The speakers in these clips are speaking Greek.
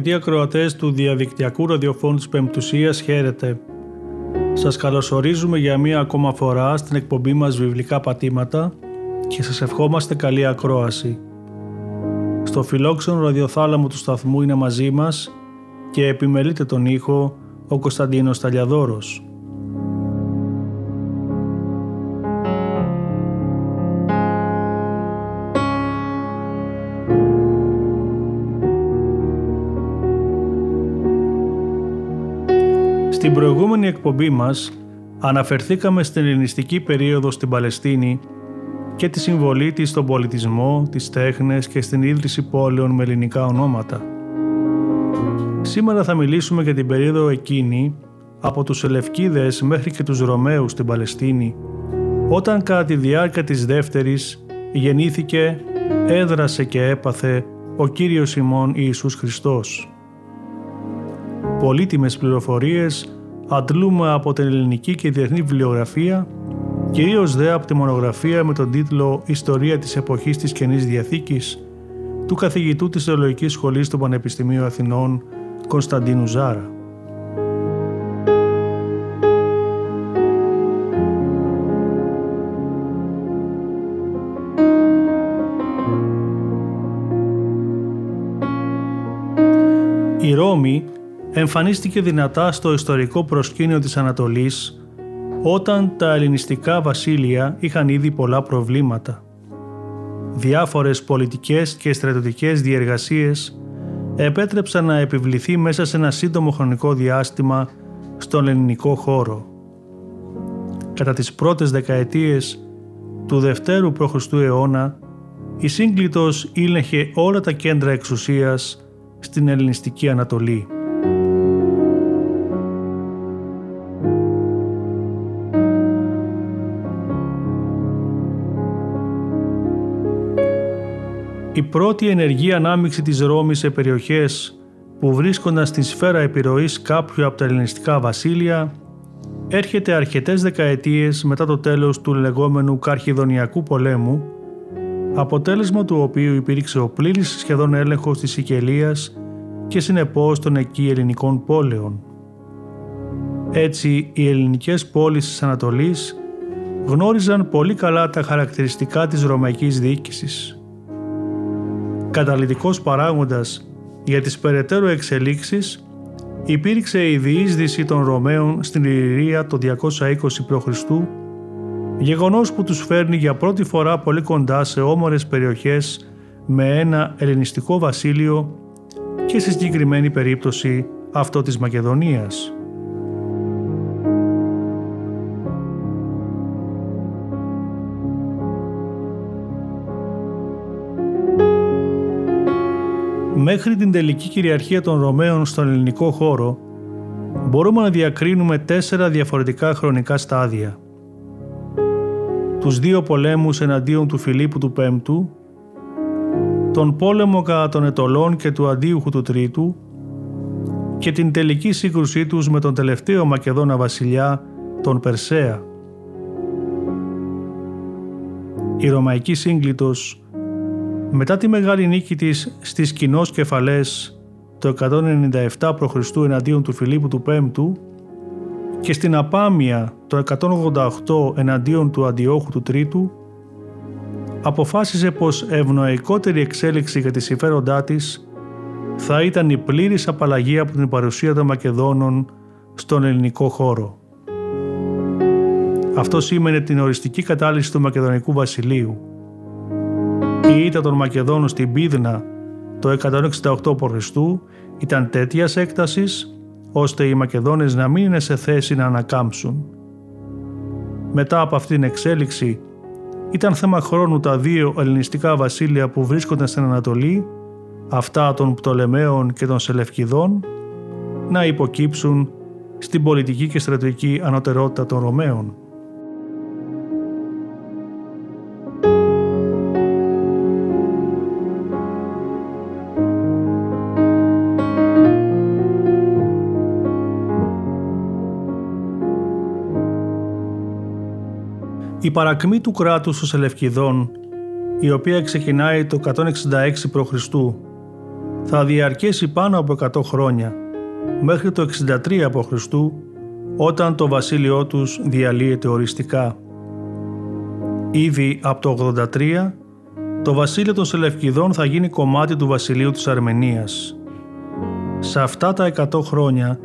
Αγαπητοί ακροατές του διαδικτυακού ραδιοφώνου της Πεμπτουσίας, χαίρετε. Σας καλωσορίζουμε για μία ακόμα φορά στην εκπομπή μας Βιβλικά Πατήματα και σας ευχόμαστε καλή ακρόαση. Στο φιλόξενο ραδιοθάλαμο του σταθμού είναι μαζί μας και επιμελείται τον ήχο ο Κωνσταντίνος Ταλιαδόρος. Στην προηγούμενη εκπομπή μας αναφερθήκαμε στην ελληνιστική περίοδο στην Παλαιστίνη και τη συμβολή της στον πολιτισμό, τις τέχνες και στην ίδρυση πόλεων με ελληνικά ονόματα. Σήμερα θα μιλήσουμε για την περίοδο εκείνη από τους Ελευκίδες μέχρι και τους Ρωμαίους στην Παλαιστίνη όταν κατά τη διάρκεια της δεύτερης γεννήθηκε, έδρασε και έπαθε ο Κύριος ημών Ιησούς Χριστός. Πολύτιμες πληροφορίες αντλούμε από την ελληνική και διεθνή βιβλιογραφία, κυρίως δε από τη μονογραφία με τον τίτλο «Ιστορία της εποχής της Καινής Διαθήκης» του καθηγητού της Θεολογικής Σχολής του Πανεπιστημίου Αθηνών Κωνσταντίνου Ζάρα. Η Ρώμη εμφανίστηκε δυνατά στο ιστορικό προσκήνιο της Ανατολής όταν τα ελληνιστικά βασίλεια είχαν ήδη πολλά προβλήματα. Διάφορες πολιτικές και στρατιωτικές διεργασίες επέτρεψαν να επιβληθεί μέσα σε ένα σύντομο χρονικό διάστημα στον ελληνικό χώρο. Κατά τις πρώτες δεκαετίες του δευτέρου π.Χ. αιώνα, η Σύγκλιτος ήλεγχε όλα τα κέντρα εξουσίας στην ελληνιστική Ανατολή. Η πρώτη ενεργή ανάμειξη της Ρώμης σε περιοχές που βρίσκονταν στην σφαίρα επιρροής κάποιου από τα ελληνιστικά βασίλεια έρχεται αρκετές δεκαετίες μετά το τέλος του λεγόμενου Καρχιδονιακού πολέμου, αποτέλεσμα του οποίου υπήρξε ο πλήρης σχεδόν έλεγχος της Σικελίας και συνεπώς των εκεί ελληνικών πόλεων. Έτσι, οι ελληνικές πόλεις της Ανατολής γνώριζαν πολύ καλά τα χαρακτηριστικά της Ρωμαϊκής διοίκησης καταλητικός παράγοντας για τις περαιτέρω εξελίξεις υπήρξε η διείσδυση των Ρωμαίων στην Ιλυρία το 220 π.Χ. γεγονός που τους φέρνει για πρώτη φορά πολύ κοντά σε όμορες περιοχές με ένα ελληνιστικό βασίλειο και στη συγκεκριμένη περίπτωση αυτό της Μακεδονίας. Μέχρι την τελική κυριαρχία των Ρωμαίων στον ελληνικό χώρο, μπορούμε να διακρίνουμε τέσσερα διαφορετικά χρονικά στάδια. Τους δύο πολέμους εναντίον του Φιλίππου του Πέμπτου, τον πόλεμο κατά των Ετωλών και του Αντίουχου του Τρίτου και την τελική σύγκρουσή τους με τον τελευταίο Μακεδόνα βασιλιά, τον Περσέα. Η Ρωμαϊκή Σύγκλιτος μετά τη μεγάλη νίκη της στις κοινός κεφαλές το 197 π.Χ. εναντίον του Φιλίππου του Πέμπτου και στην Απάμια το 188 εναντίον του Αντιόχου του Τρίτου, αποφάσισε πως ευνοϊκότερη εξέλιξη για τη συμφέροντά της θα ήταν η πλήρης απαλλαγή από την παρουσία των Μακεδόνων στον ελληνικό χώρο. Αυτό σήμαινε την οριστική κατάλυση του Μακεδονικού Βασιλείου η ήττα των Μακεδόνων στην Πίδνα το 168 π.Χ. ήταν τέτοιας έκτασης ώστε οι Μακεδόνες να μην είναι σε θέση να ανακάμψουν. Μετά από αυτήν την εξέλιξη ήταν θέμα χρόνου τα δύο ελληνιστικά βασίλεια που βρίσκονταν στην Ανατολή, αυτά των Πτολεμαίων και των Σελευκηδών, να υποκύψουν στην πολιτική και στρατηγική ανωτερότητα των Ρωμαίων. Η παρακμή του κράτους των Σελευκηδών, η οποία ξεκινάει το 166 π.Χ., θα διαρκέσει πάνω από 100 χρόνια, μέχρι το 63 π.Χ., όταν το βασίλειό τους διαλύεται οριστικά. Ήδη από το 83, το βασίλειο των Σελευκηδών θα γίνει κομμάτι του βασιλείου της Αρμενίας. Σε αυτά τα 100 χρόνια,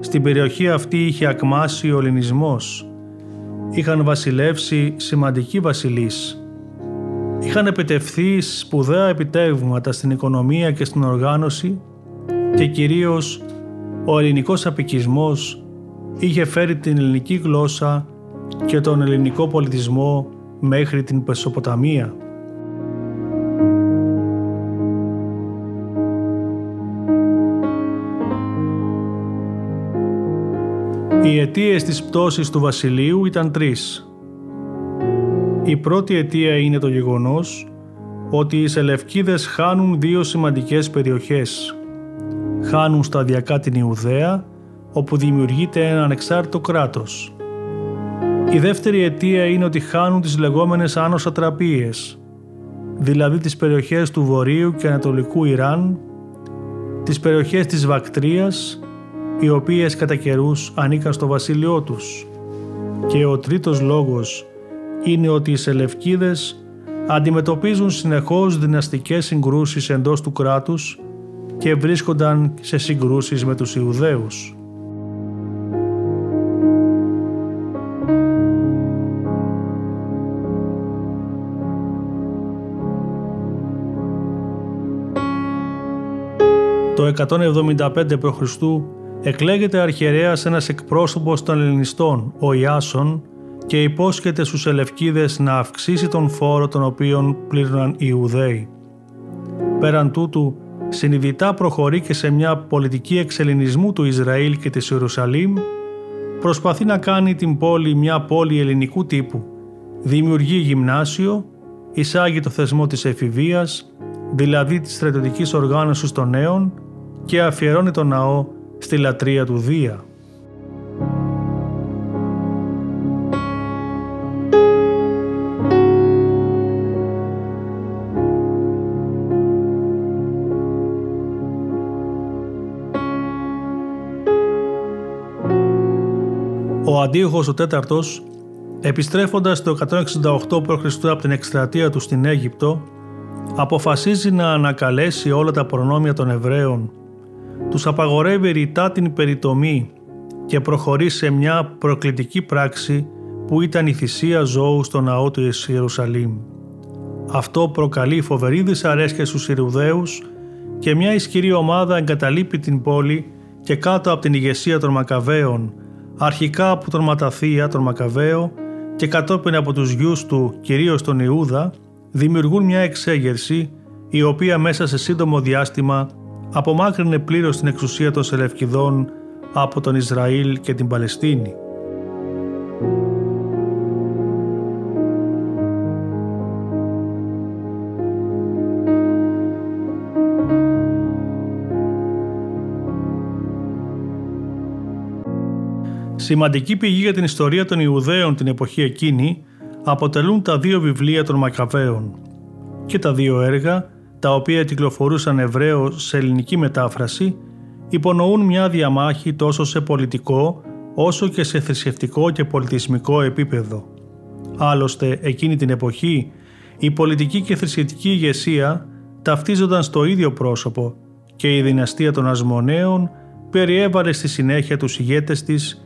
στην περιοχή αυτή είχε ακμάσει ο ελληνισμός, είχαν βασιλεύσει σημαντικοί βασιλείς. Είχαν επιτευθεί σπουδαία επιτεύγματα στην οικονομία και στην οργάνωση και κυρίως ο ελληνικός απικισμός είχε φέρει την ελληνική γλώσσα και τον ελληνικό πολιτισμό μέχρι την Πεσοποταμία. Οι αιτίες της πτώσης του βασιλείου ήταν τρεις. Η πρώτη αιτία είναι το γεγονός ότι οι Σελευκίδες χάνουν δύο σημαντικές περιοχές. Χάνουν σταδιακά την Ιουδαία, όπου δημιουργείται ένα ανεξάρτητο κράτος. Η δεύτερη αιτία είναι ότι χάνουν τις λεγόμενες άνω ατραπίες, δηλαδή τις περιοχές του Βορείου και Ανατολικού Ιράν, τις περιοχές της Βακτρίας οι οποίες κατά καιρούς ανήκαν στο βασίλειό τους. Και ο τρίτος λόγος είναι ότι οι Σελευκίδες αντιμετωπίζουν συνεχώς δυναστικές συγκρούσεις εντός του κράτους και βρίσκονταν σε συγκρούσεις με τους Ιουδαίους. Το 175 π.Χ εκλέγεται αρχιερέας ένας εκπρόσωπος των Ελληνιστών, ο Ιάσον, και υπόσχεται στους Ελευκίδες να αυξήσει τον φόρο τον οποίον πλήρωναν οι Ιουδαίοι. Πέραν τούτου, συνειδητά προχωρεί και σε μια πολιτική εξελινισμού του Ισραήλ και της Ιερουσαλήμ, προσπαθεί να κάνει την πόλη μια πόλη ελληνικού τύπου, δημιουργεί γυμνάσιο, εισάγει το θεσμό της εφηβείας, δηλαδή της στρατιωτικής οργάνωσης των νέων και αφιερώνει τον ναό στη λατρεία του Δία. Ο Αντίοχος ο τέταρτος, επιστρέφοντας το 168 π.Χ. από την εκστρατεία του στην Αίγυπτο, αποφασίζει να ανακαλέσει όλα τα προνόμια των Εβραίων τους απαγορεύει ρητά την περιτομή και προχωρεί σε μια προκλητική πράξη που ήταν η θυσία ζώου στο ναό του Ιερουσαλήμ. Αυτό προκαλεί φοβερή δυσαρέσκεια στους Ιρουδαίους και μια ισχυρή ομάδα εγκαταλείπει την πόλη και κάτω από την ηγεσία των Μακαβαίων, αρχικά από τον Ματαθία τον Μακαβαίο και κατόπιν από τους γιους του, κυρίως τον Ιούδα, δημιουργούν μια εξέγερση η οποία μέσα σε σύντομο διάστημα απομάκρυνε πλήρως την εξουσία των Σελευκηδών από τον Ισραήλ και την Παλαιστίνη. Σημαντική πηγή για την ιστορία των Ιουδαίων την εποχή εκείνη αποτελούν τα δύο βιβλία των Μακαβαίων και τα δύο έργα τα οποία κυκλοφορούσαν Εβραίο σε ελληνική μετάφραση, υπονοούν μια διαμάχη τόσο σε πολιτικό όσο και σε θρησκευτικό και πολιτισμικό επίπεδο. Άλλωστε, εκείνη την εποχή, η πολιτική και θρησκευτική ηγεσία ταυτίζονταν στο ίδιο πρόσωπο και η δυναστεία των Ασμονέων περιέβαλε στη συνέχεια τους ηγέτες της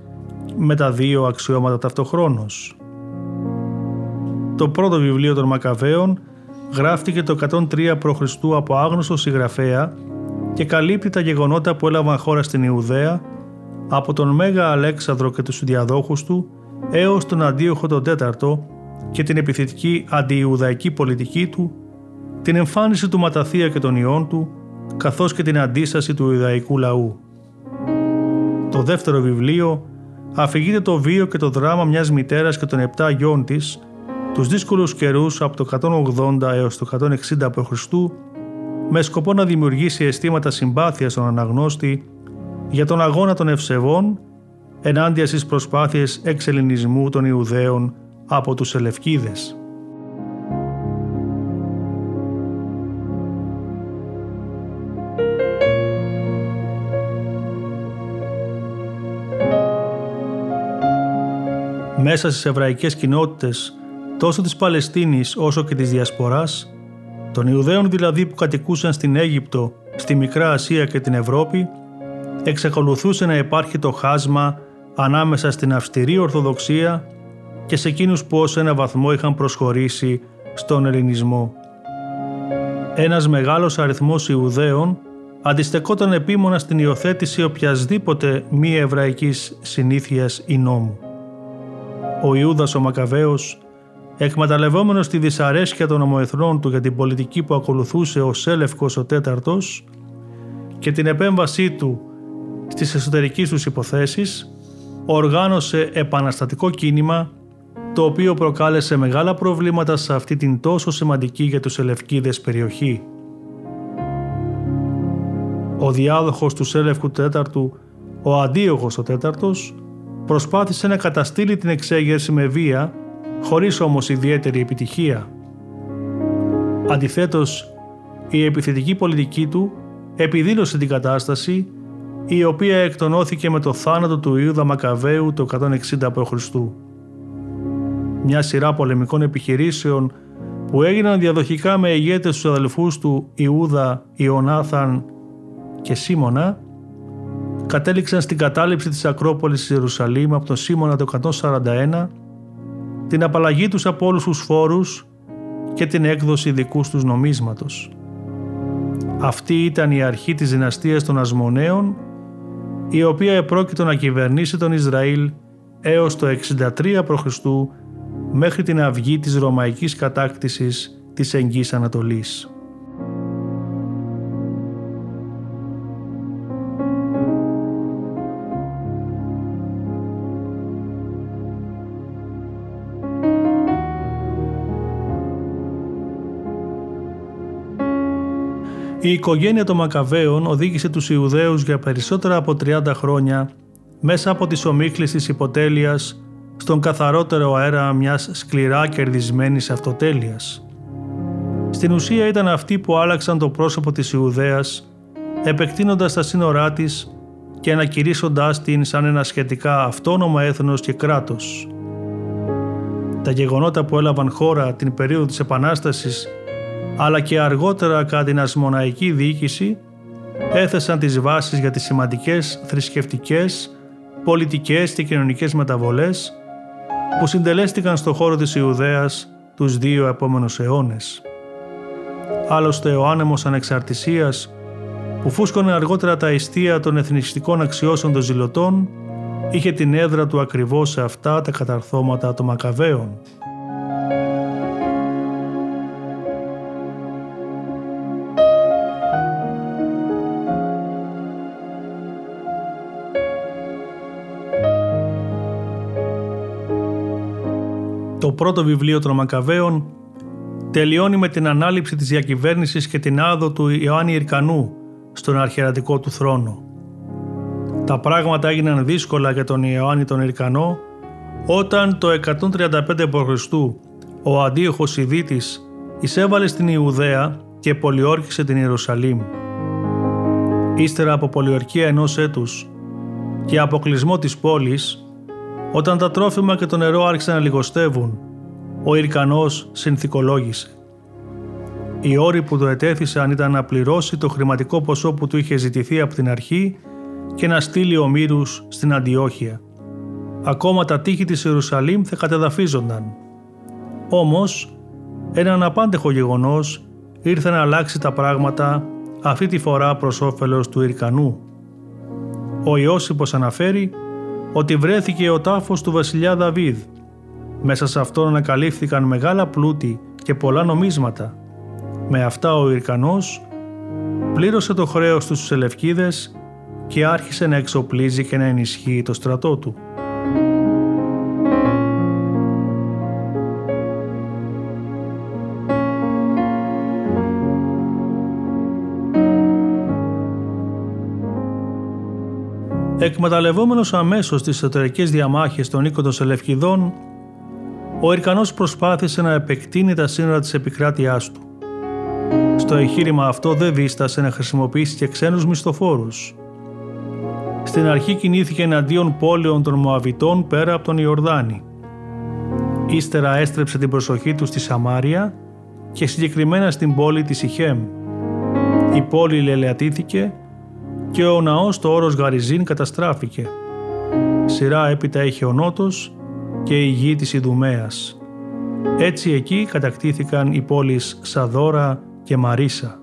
με τα δύο αξιώματα ταυτοχρόνως. Το πρώτο βιβλίο των Μακαβαίων γράφτηκε το 103 π.Χ. από άγνωστο συγγραφέα και καλύπτει τα γεγονότα που έλαβαν χώρα στην Ιουδαία από τον Μέγα Αλέξανδρο και τους διαδόχους του έως τον Αντίοχο τον Τέταρτο και την επιθετική αντιιουδαϊκή πολιτική του, την εμφάνιση του Ματαθία και των ιών του, καθώς και την αντίσταση του Ιουδαϊκού λαού. Το δεύτερο βιβλίο αφηγείται το βίο και το δράμα μιας μητέρας και των επτά γιών της, τους δύσκολους καιρούς από το 180 έως το 160 π.Χ. με σκοπό να δημιουργήσει αισθήματα συμπάθειας στον αναγνώστη για τον αγώνα των Ευσεβών ενάντια στις προσπάθειες εξελινισμού των Ιουδαίων από τους Ελευκίδες. Μέσα στις εβραϊκές κοινότητες τόσο της Παλαιστίνης όσο και της Διασποράς, των Ιουδαίων δηλαδή που κατοικούσαν στην Αίγυπτο, στη Μικρά Ασία και την Ευρώπη, εξακολουθούσε να υπάρχει το χάσμα ανάμεσα στην αυστηρή Ορθοδοξία και σε εκείνους που ως ένα βαθμό είχαν προσχωρήσει στον ελληνισμό. Ένας μεγάλος αριθμός Ιουδαίων αντιστεκόταν επίμονα στην υιοθέτηση οποιασδήποτε μη εβραϊκής συνήθειας ή νόμου. Ο Ιούδας ο Μακαβαίος, εκμεταλλευόμενος τη δυσαρέσκεια των ομοεθνών του για την πολιτική που ακολουθούσε ο Σέλευκος ο Τέταρτος και την επέμβασή του στις εσωτερικές τους υποθέσεις, οργάνωσε επαναστατικό κίνημα το οποίο προκάλεσε μεγάλα προβλήματα σε αυτή την τόσο σημαντική για τους Ελευκίδες περιοχή. Ο διάδοχος του Σέλευκου τέταρτου, ο Αντίοχος ο τέταρτος, προσπάθησε να καταστήλει την εξέγερση με βία, χωρίς όμως ιδιαίτερη επιτυχία. Αντιθέτως, η επιθετική πολιτική του επιδήλωσε την κατάσταση η οποία εκτονώθηκε με το θάνατο του Ιούδα Μακαβαίου το 160 π.Χ. Μια σειρά πολεμικών επιχειρήσεων που έγιναν διαδοχικά με ηγέτες τους αδελφούς του Ιούδα, Ιωνάθαν και Σίμωνα κατέληξαν στην κατάληψη της Ακρόπολης της Ιερουσαλήμ από τον Σίμωνα το 141, την απαλλαγή τους από όλους τους φόρους και την έκδοση δικούς τους νομίσματος. Αυτή ήταν η αρχή της δυναστείας των Ασμονέων η οποία επρόκειτο να κυβερνήσει τον Ισραήλ έως το 63 π.Χ. μέχρι την αυγή της Ρωμαϊκής κατάκτησης της Εγγύης Ανατολής. Η οικογένεια των Μακαβαίων οδήγησε τους Ιουδαίους για περισσότερα από 30 χρόνια μέσα από τις ομίχλες της υποτέλειας στον καθαρότερο αέρα μιας σκληρά κερδισμένης αυτοτέλειας. Στην ουσία ήταν αυτοί που άλλαξαν το πρόσωπο της Ιουδαίας επεκτείνοντας τα σύνορά της και ανακηρύσσοντάς την σαν ένα σχετικά αυτόνομο έθνος και κράτος. Τα γεγονότα που έλαβαν χώρα την περίοδο της Επανάστασης αλλά και αργότερα κατά την ασμοναϊκή διοίκηση έθεσαν τις βάσεις για τις σημαντικές θρησκευτικές, πολιτικές και κοινωνικές μεταβολές που συντελέστηκαν στο χώρο της Ιουδαίας τους δύο επόμενους αιώνες. Άλλωστε ο άνεμος ανεξαρτησίας που φούσκωνε αργότερα τα αιστεία των εθνιστικών αξιώσεων των ζηλωτών είχε την έδρα του ακριβώς σε αυτά τα καταρθώματα των Μακαβαίων. Πρώτο βιβλίο των Μακαβαίων τελειώνει με την ανάληψη της διακυβέρνησης και την άδο του Ιωάννη Ιρκανού στον αρχαιρατικό του θρόνο. Τα πράγματα έγιναν δύσκολα για τον Ιωάννη τον Ιρκανό όταν το 135 π.Χ. ο Αντίοχος Ιδίτης εισέβαλε στην Ιουδαία και πολιόρκησε την Ιερουσαλήμ. Ύστερα από πολιορκία ενός έτους και αποκλεισμό της πόλης, όταν τα τρόφιμα και το νερό άρχισαν να λιγοστεύουν, ο Ιρκανός συνθηκολόγησε. Οι όροι που το ετέθησαν ήταν να πληρώσει το χρηματικό ποσό που του είχε ζητηθεί από την αρχή και να στείλει ο Μύρους στην Αντιόχεια. Ακόμα τα τείχη της Ιερουσαλήμ θα κατεδαφίζονταν. Όμως, ένα αναπάντεχο γεγονός ήρθε να αλλάξει τα πράγματα αυτή τη φορά προς όφελος του Ιρκανού. Ο Ιώσυπος αναφέρει ότι βρέθηκε ο τάφος του βασιλιά Δαβίδ. Μέσα σε αυτόν ανακαλύφθηκαν μεγάλα πλούτη και πολλά νομίσματα. Με αυτά ο Ιρκανός πλήρωσε το χρέος του στους Ελευκίδες και άρχισε να εξοπλίζει και να ενισχύει το στρατό του. Εκμεταλλευόμενος αμέσως τις εσωτερικές διαμάχες των οίκων των Σελευκηδών, ο Ιρκανός προσπάθησε να επεκτείνει τα σύνορα της επικράτειάς του. Στο εγχείρημα αυτό δεν δίστασε να χρησιμοποιήσει και ξένους μισθοφόρους. Στην αρχή κινήθηκε εναντίον πόλεων των Μοαβιτών πέρα από τον Ιορδάνη. Ύστερα έστρεψε την προσοχή του στη Σαμάρια και συγκεκριμένα στην πόλη της Ιχέμ. Η πόλη λελεατήθηκε και ο ναός το όρος Γαριζίν καταστράφηκε. Σειρά έπειτα είχε ο Νότος και η γη της Ιδουμέας. Έτσι εκεί κατακτήθηκαν οι πόλεις Σαδόρα και Μαρίσα.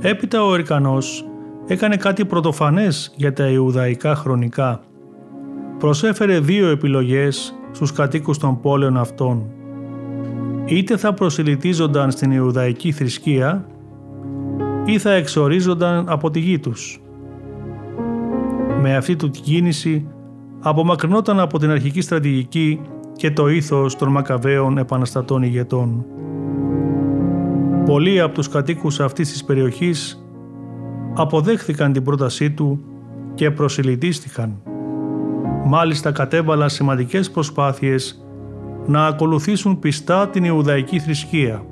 Έπειτα ο Ερκανός έκανε κάτι πρωτοφανές για τα Ιουδαϊκά χρονικά προσέφερε δύο επιλογές στους κατοίκους των πόλεων αυτών. Είτε θα προσιλητίζονταν στην Ιουδαϊκή θρησκεία ή θα εξορίζονταν από τη γη τους. Με αυτή του την κίνηση απομακρυνόταν από την αρχική στρατηγική και το ήθος των Μακαβαίων επαναστατών ηγετών. Πολλοί από τους κατοίκους αυτής της περιοχής αποδέχθηκαν την πρότασή του και προσιλητίστηκαν μάλιστα κατέβαλαν σημαντικές προσπάθειες να ακολουθήσουν πιστά την Ιουδαϊκή θρησκεία.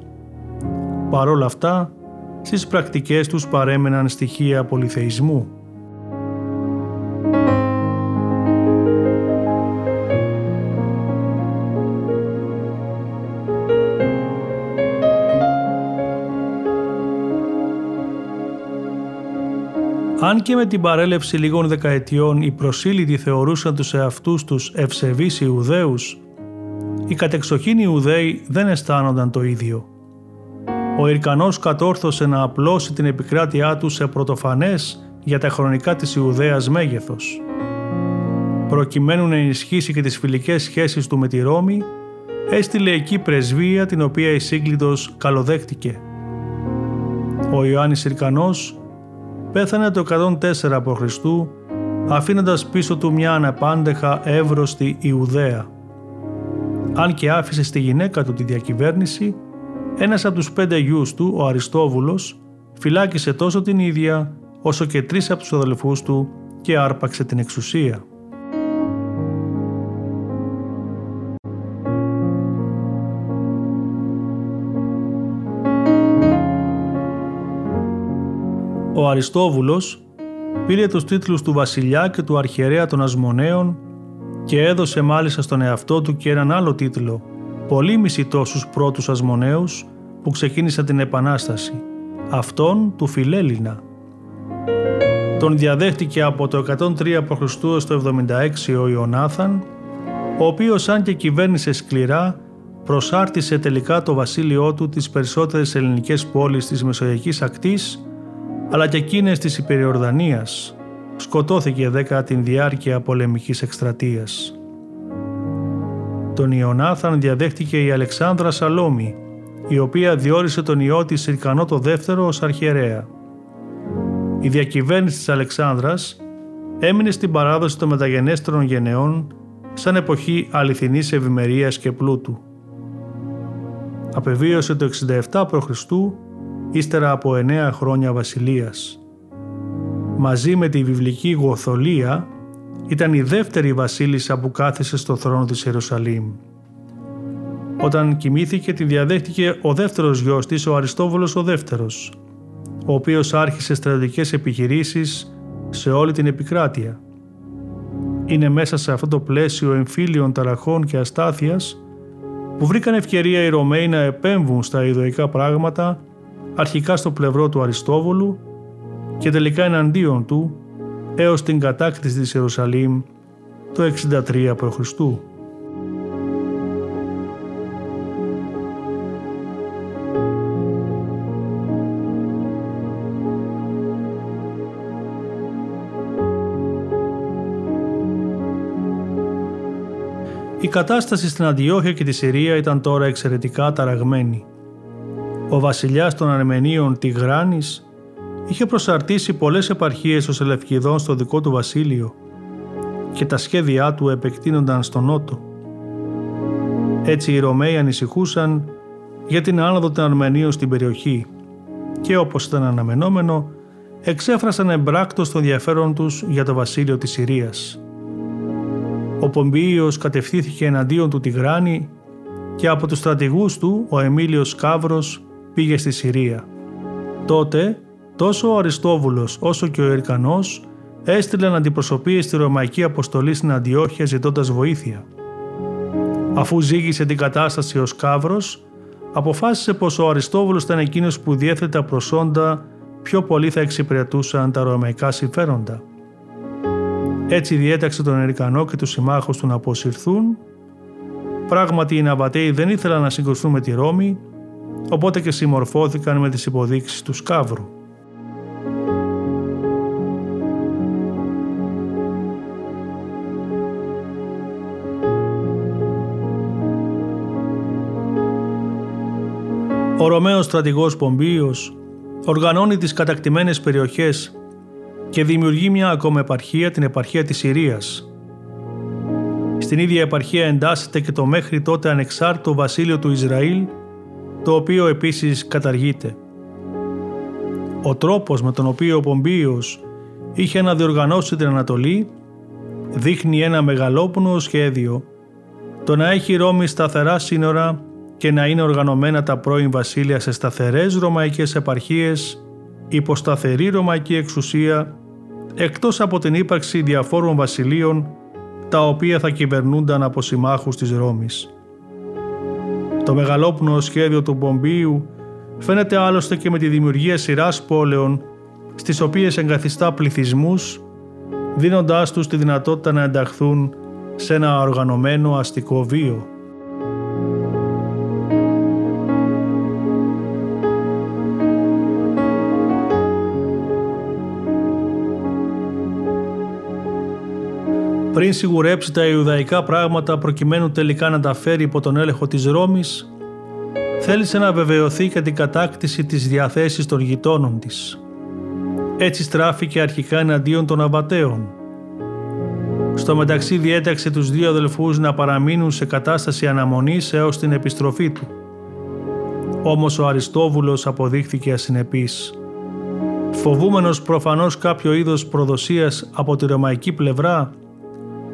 Παρόλα αυτά, στις πρακτικές τους παρέμεναν στοιχεία πολυθεϊσμού. Αν και με την παρέλευση λίγων δεκαετιών οι προσήλυτοι θεωρούσαν τους εαυτούς τους ευσεβείς Ιουδαίους, οι κατεξοχήν Ιουδαίοι δεν αισθάνονταν το ίδιο. Ο Ιρκανός κατόρθωσε να απλώσει την επικράτειά του σε πρωτοφανές για τα χρονικά της Ιουδαίας μέγεθος. Προκειμένου να ενισχύσει και τις φιλικές σχέσεις του με τη Ρώμη, έστειλε εκεί πρεσβεία την οποία η Σύγκλιτος καλοδέχτηκε. Ο Ιωάννης Ιρκανός πέθανε το 104 π.Χ. αφήνοντας πίσω του μια αναπάντεχα εύρωστη Ιουδαία. Αν και άφησε στη γυναίκα του τη διακυβέρνηση, ένας από τους πέντε γιους του, ο Αριστόβουλος, φυλάκισε τόσο την ίδια όσο και τρεις από τους αδελφούς του και άρπαξε την εξουσία. Ο Αριστόβουλος πήρε τους τίτλους του βασιλιά και του αρχιερέα των Ασμονέων και έδωσε μάλιστα στον εαυτό του και έναν άλλο τίτλο, πολύ μισητό στους πρώτους Ασμονέους που ξεκίνησαν την Επανάσταση, αυτόν του Φιλέλληνα. Τον διαδέχτηκε από το 103 π.Χ. στο 76 ο Ιωνάθαν, ο οποίος αν και κυβέρνησε σκληρά, προσάρτησε τελικά το βασίλειό του τις περισσότερες ελληνικές πόλεις της Μεσογειακής Ακτής αλλά και εκείνες της Υπεριορδανίας, σκοτώθηκε δέκα την διάρκεια πολεμικής εκστρατείας. Τον Ιωνάθαν διαδέχτηκε η Αλεξάνδρα Σαλόμη, η οποία διόρισε τον ιό της Ιρκανό το δεύτερο ως αρχιερέα. Η διακυβέρνηση της Αλεξάνδρας έμεινε στην παράδοση των μεταγενέστερων γενεών σαν εποχή αληθινής ευημερίας και πλούτου. Απεβίωσε το 67 π.Χ ύστερα από εννέα χρόνια βασιλείας. Μαζί με τη βιβλική Γοθολία ήταν η δεύτερη βασίλισσα που κάθισε στο θρόνο της Ιερουσαλήμ. Όταν κοιμήθηκε τη διαδέχτηκε ο δεύτερος γιος της, ο Αριστόβολος ο δεύτερος, ο οποίος άρχισε στρατιωτικές επιχειρήσεις σε όλη την επικράτεια. Είναι μέσα σε αυτό το πλαίσιο εμφύλιων ταραχών και αστάθειας που βρήκαν ευκαιρία οι Ρωμαίοι να επέμβουν στα ιδοϊκά πράγματα αρχικά στο πλευρό του Αριστόβολου και τελικά εναντίον του, έως την κατάκτηση της Ιερουσαλήμ το 63 π.Χ. Η κατάσταση στην Αντιόχεια και τη Συρία ήταν τώρα εξαιρετικά ταραγμένη. Ο βασιλιάς των Αρμενίων Τιγράνης είχε προσαρτήσει πολλές επαρχίες ως Ελευκηδών στο δικό του βασίλειο και τα σχέδιά του επεκτείνονταν στον νότο. Έτσι οι Ρωμαίοι ανησυχούσαν για την άνοδο των Αρμενίων στην περιοχή και όπως ήταν αναμενόμενο εξέφρασαν εμπράκτος το ενδιαφέρον τους για το βασίλειο της Συρίας. Ο Πομπίος κατευθύνθηκε εναντίον του Τιγράνη και από τους στρατηγούς του ο Εμίλιος Καύρος πήγε στη Συρία. Τότε τόσο ο Αριστόβουλος όσο και ο Ερκανός έστειλαν αντιπροσωπείες στη Ρωμαϊκή Αποστολή στην Αντιόχεια ζητώντας βοήθεια. Αφού ζήγησε την κατάσταση ο Σκαύρος, αποφάσισε πως ο Αριστόβουλος ήταν εκείνος που διέθετε τα προσόντα πιο πολύ θα εξυπηρετούσαν τα ρωμαϊκά συμφέροντα. Έτσι διέταξε τον Ερικανό και τους συμμάχους του να αποσυρθούν. Πράγματι οι Ναβατέοι δεν ήθελαν να συγκρουστούν με τη Ρώμη, οπότε και συμμορφώθηκαν με τις υποδείξεις του Σκάβρου. Ο Ρωμαίος στρατηγός Πομπίος οργανώνει τις κατακτημένες περιοχές και δημιουργεί μια ακόμα επαρχία, την επαρχία της Συρίας. Στην ίδια επαρχία εντάσσεται και το μέχρι τότε ανεξάρτητο βασίλειο του Ισραήλ, το οποίο επίσης καταργείται. Ο τρόπος με τον οποίο ο Πομπίος είχε να διοργανώσει την Ανατολή δείχνει ένα μεγαλόπνο σχέδιο το να έχει Ρώμη σταθερά σύνορα και να είναι οργανωμένα τα πρώην βασίλεια σε σταθερές ρωμαϊκές επαρχίες υπό σταθερή ρωμαϊκή εξουσία εκτός από την ύπαρξη διαφόρων βασιλείων τα οποία θα κυβερνούνταν από συμμάχους της Ρώμης. Το μεγαλόπνοο σχέδιο του Πομπίου φαίνεται άλλωστε και με τη δημιουργία σειράς πόλεων στις οποίες εγκαθιστά πληθυσμούς δίνοντάς τους τη δυνατότητα να ενταχθούν σε ένα οργανωμένο αστικό βίο. Πριν σιγουρέψει τα Ιουδαϊκά πράγματα προκειμένου τελικά να τα φέρει υπό τον έλεγχο της Ρώμης, θέλησε να βεβαιωθεί για την κατάκτηση της διαθέσης των γειτόνων της. Έτσι στράφηκε αρχικά εναντίον των Αβατέων. Στο μεταξύ διέταξε τους δύο αδελφούς να παραμείνουν σε κατάσταση αναμονής έως την επιστροφή του. Όμως ο Αριστόβουλος αποδείχθηκε ασυνεπής. Φοβούμενος προφανώς κάποιο είδος προδοσίας από τη ρωμαϊκή πλευρά,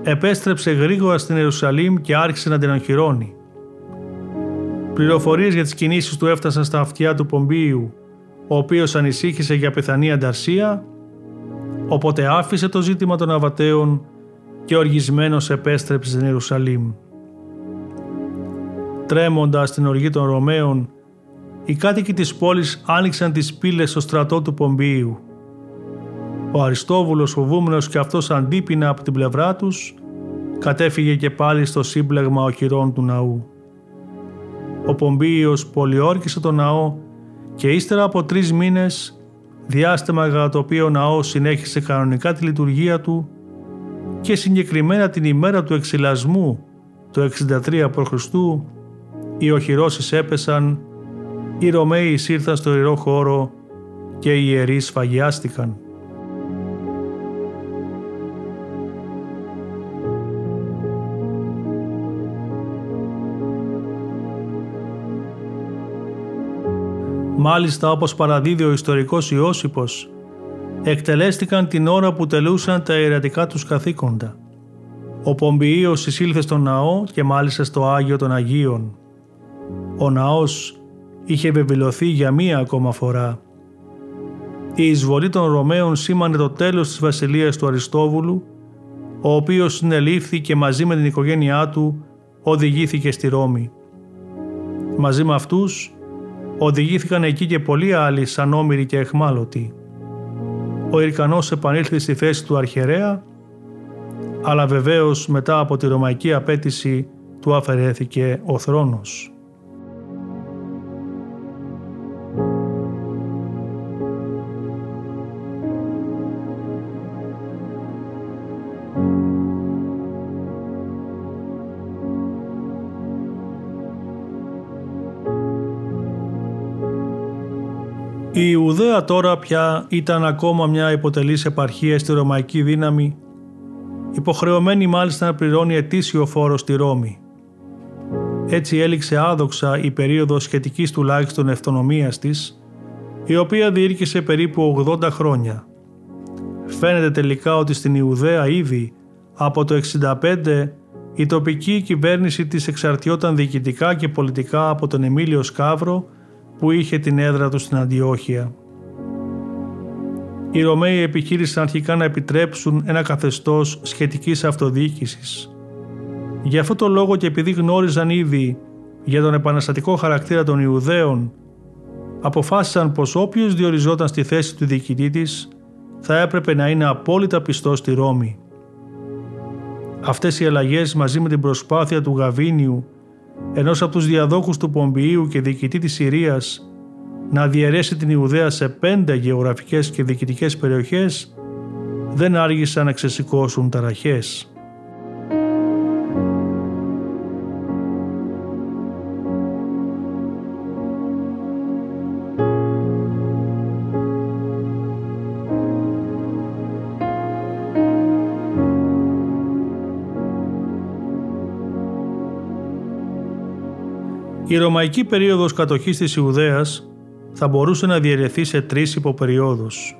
επέστρεψε γρήγορα στην Ιερουσαλήμ και άρχισε να την αγχυρώνει. Πληροφορίες για τις κινήσεις του έφτασαν στα αυτιά του Πομπίου, ο οποίος ανησύχησε για πιθανή ανταρσία, οπότε άφησε το ζήτημα των Αβατέων και οργισμένος επέστρεψε στην Ιερουσαλήμ. Τρέμοντας την οργή των Ρωμαίων, οι κάτοικοι της πόλης άνοιξαν τις πύλες στο στρατό του Πομπίου ο Αριστόβουλος φοβούμενος και αυτός αντίπεινα από την πλευρά τους, κατέφυγε και πάλι στο σύμπλεγμα οχυρών του ναού. Ο Πομπίος πολιόρκησε το ναό και ύστερα από τρεις μήνες, διάστημα για το οποίο ο ναός συνέχισε κανονικά τη λειτουργία του και συγκεκριμένα την ημέρα του εξυλασμού το 63 π.Χ. οι οχυρώσεις έπεσαν, οι Ρωμαίοι ήρθαν στο ιερό χώρο και οι ιερείς σφαγιάστηκαν. Μάλιστα όπως παραδίδει ο ιστορικός Ιώσυπος, εκτελέστηκαν την ώρα που τελούσαν τα ιερατικά τους καθήκοντα. Ο Πομπιείος εισήλθε στον ναό και μάλιστα στο Άγιο των Αγίων. Ο ναός είχε βεβαιωθεί για μία ακόμα φορά. Η εισβολή των Ρωμαίων σήμανε το τέλος της βασιλείας του Αριστόβουλου, ο οποίος συνελήφθη και μαζί με την οικογένειά του οδηγήθηκε στη Ρώμη. Μαζί με αυτούς οδηγήθηκαν εκεί και πολλοί άλλοι σαν όμοιροι και εχμάλωτοι. ο Ιρκανός επανήλθε στη θέση του αρχαιρέα, αλλά βεβαίως μετά από τη ρωμαϊκή απέτηση του αφαιρέθηκε ο θρόνος. Ιουδαία τώρα πια ήταν ακόμα μια υποτελής επαρχία στη Ρωμαϊκή δύναμη, υποχρεωμένη μάλιστα να πληρώνει ετήσιο φόρο στη Ρώμη. Έτσι έληξε άδοξα η περίοδος σχετικής τουλάχιστον ευτονομίας της, η οποία διήρκησε περίπου 80 χρόνια. Φαίνεται τελικά ότι στην Ιουδαία ήδη από το 65 η τοπική κυβέρνηση της εξαρτιόταν διοικητικά και πολιτικά από τον Εμίλιο Σκάβρο που είχε την έδρα του στην Αντιόχεια. Οι Ρωμαίοι επιχείρησαν αρχικά να επιτρέψουν ένα καθεστώς σχετικής αυτοδιοίκησης. Γι' αυτό το λόγο και επειδή γνώριζαν ήδη για τον επαναστατικό χαρακτήρα των Ιουδαίων, αποφάσισαν πως όποιος διοριζόταν στη θέση του διοικητή της θα έπρεπε να είναι απόλυτα πιστός στη Ρώμη. Αυτές οι αλλαγές μαζί με την προσπάθεια του Γαβίνιου ενός από τους διαδόχους του Πομπιείου και διοικητή της Συρίας να διαιρέσει την Ιουδαία σε πέντε γεωγραφικές και διοικητικές περιοχές δεν άργησαν να ξεσηκώσουν ταραχές. Η ρωμαϊκή περίοδος κατοχής της Ιουδαίας θα μπορούσε να διαιρεθεί σε τρεις υποπεριόδους.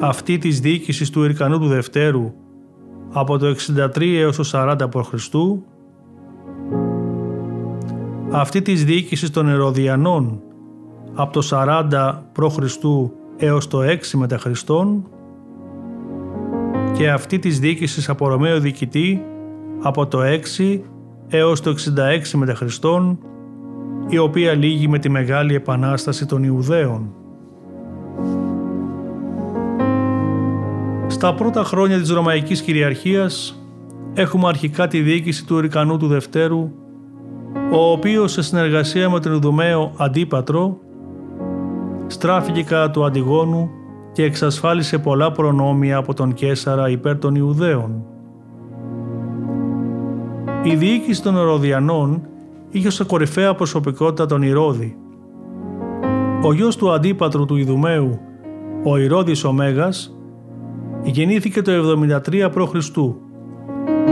Αυτή της διοίκησης του Ιρκανού του Δευτέρου από το 63 έως το 40 π.Χ. Αυτή της διοίκησης των Ερωδιανών από το 40 π.Χ. έως το 6 μετά Χριστόν και αυτή της διοίκησης από Ρωμαίο διοικητή από το 6 έως το 66 μετά Χριστόν, η οποία λύγει με τη Μεγάλη Επανάσταση των Ιουδαίων. Στα πρώτα χρόνια της Ρωμαϊκής Κυριαρχίας έχουμε αρχικά τη διοίκηση του Ρικανού του Δευτέρου, ο οποίος σε συνεργασία με τον Ιδουμαίο Αντίπατρο στράφηκε κατά του Αντιγόνου και εξασφάλισε πολλά προνόμια από τον Κέσαρα υπέρ των Ιουδαίων. Η διοίκηση των Ηρωδιανών είχε ως κορυφαία προσωπικότητα τον Ηρώδη. Ο γιος του αντίπατρου του Ιδουμαίου, ο Ηρώδης ο Μέγας, γεννήθηκε το 73 π.Χ.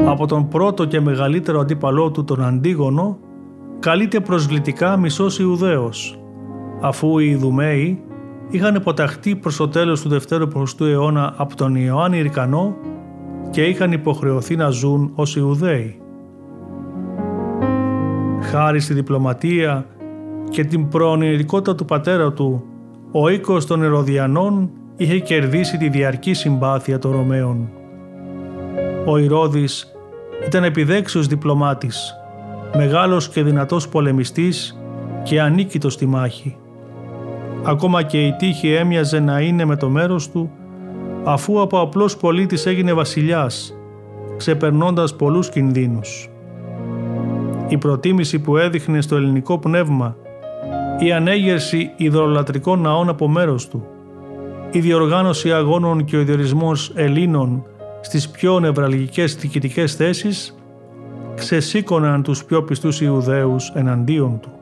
Από τον πρώτο και μεγαλύτερο αντίπαλό του τον Αντίγονο, καλείται προσβλητικά μισός Ιουδαίος, αφού οι Ιδουμαίοι είχαν υποταχτεί προς το τέλος του δευτέρου π.Χ. αιώνα από τον Ιωάννη Ρικανό και είχαν υποχρεωθεί να ζουν ως Ιουδαίοι χάρη στη διπλωματία και την προονειρικότητα του πατέρα του, ο οίκος των Ερωδιανών είχε κερδίσει τη διαρκή συμπάθεια των Ρωμαίων. Ο Ηρώδης ήταν επιδέξιος διπλωμάτης, μεγάλος και δυνατός πολεμιστής και ανίκητος στη μάχη. Ακόμα και η τύχη έμοιαζε να είναι με το μέρος του, αφού από απλός πολίτης έγινε βασιλιάς, ξεπερνώντας πολλούς κινδύνους η προτίμηση που έδειχνε στο ελληνικό πνεύμα, η ανέγερση ιδρολατρικών ναών από μέρος του, η διοργάνωση αγώνων και ο ιδιορισμός Ελλήνων στις πιο νευραλγικές διοικητικές θέσεις, ξεσήκωναν τους πιο πιστούς Ιουδαίους εναντίον του.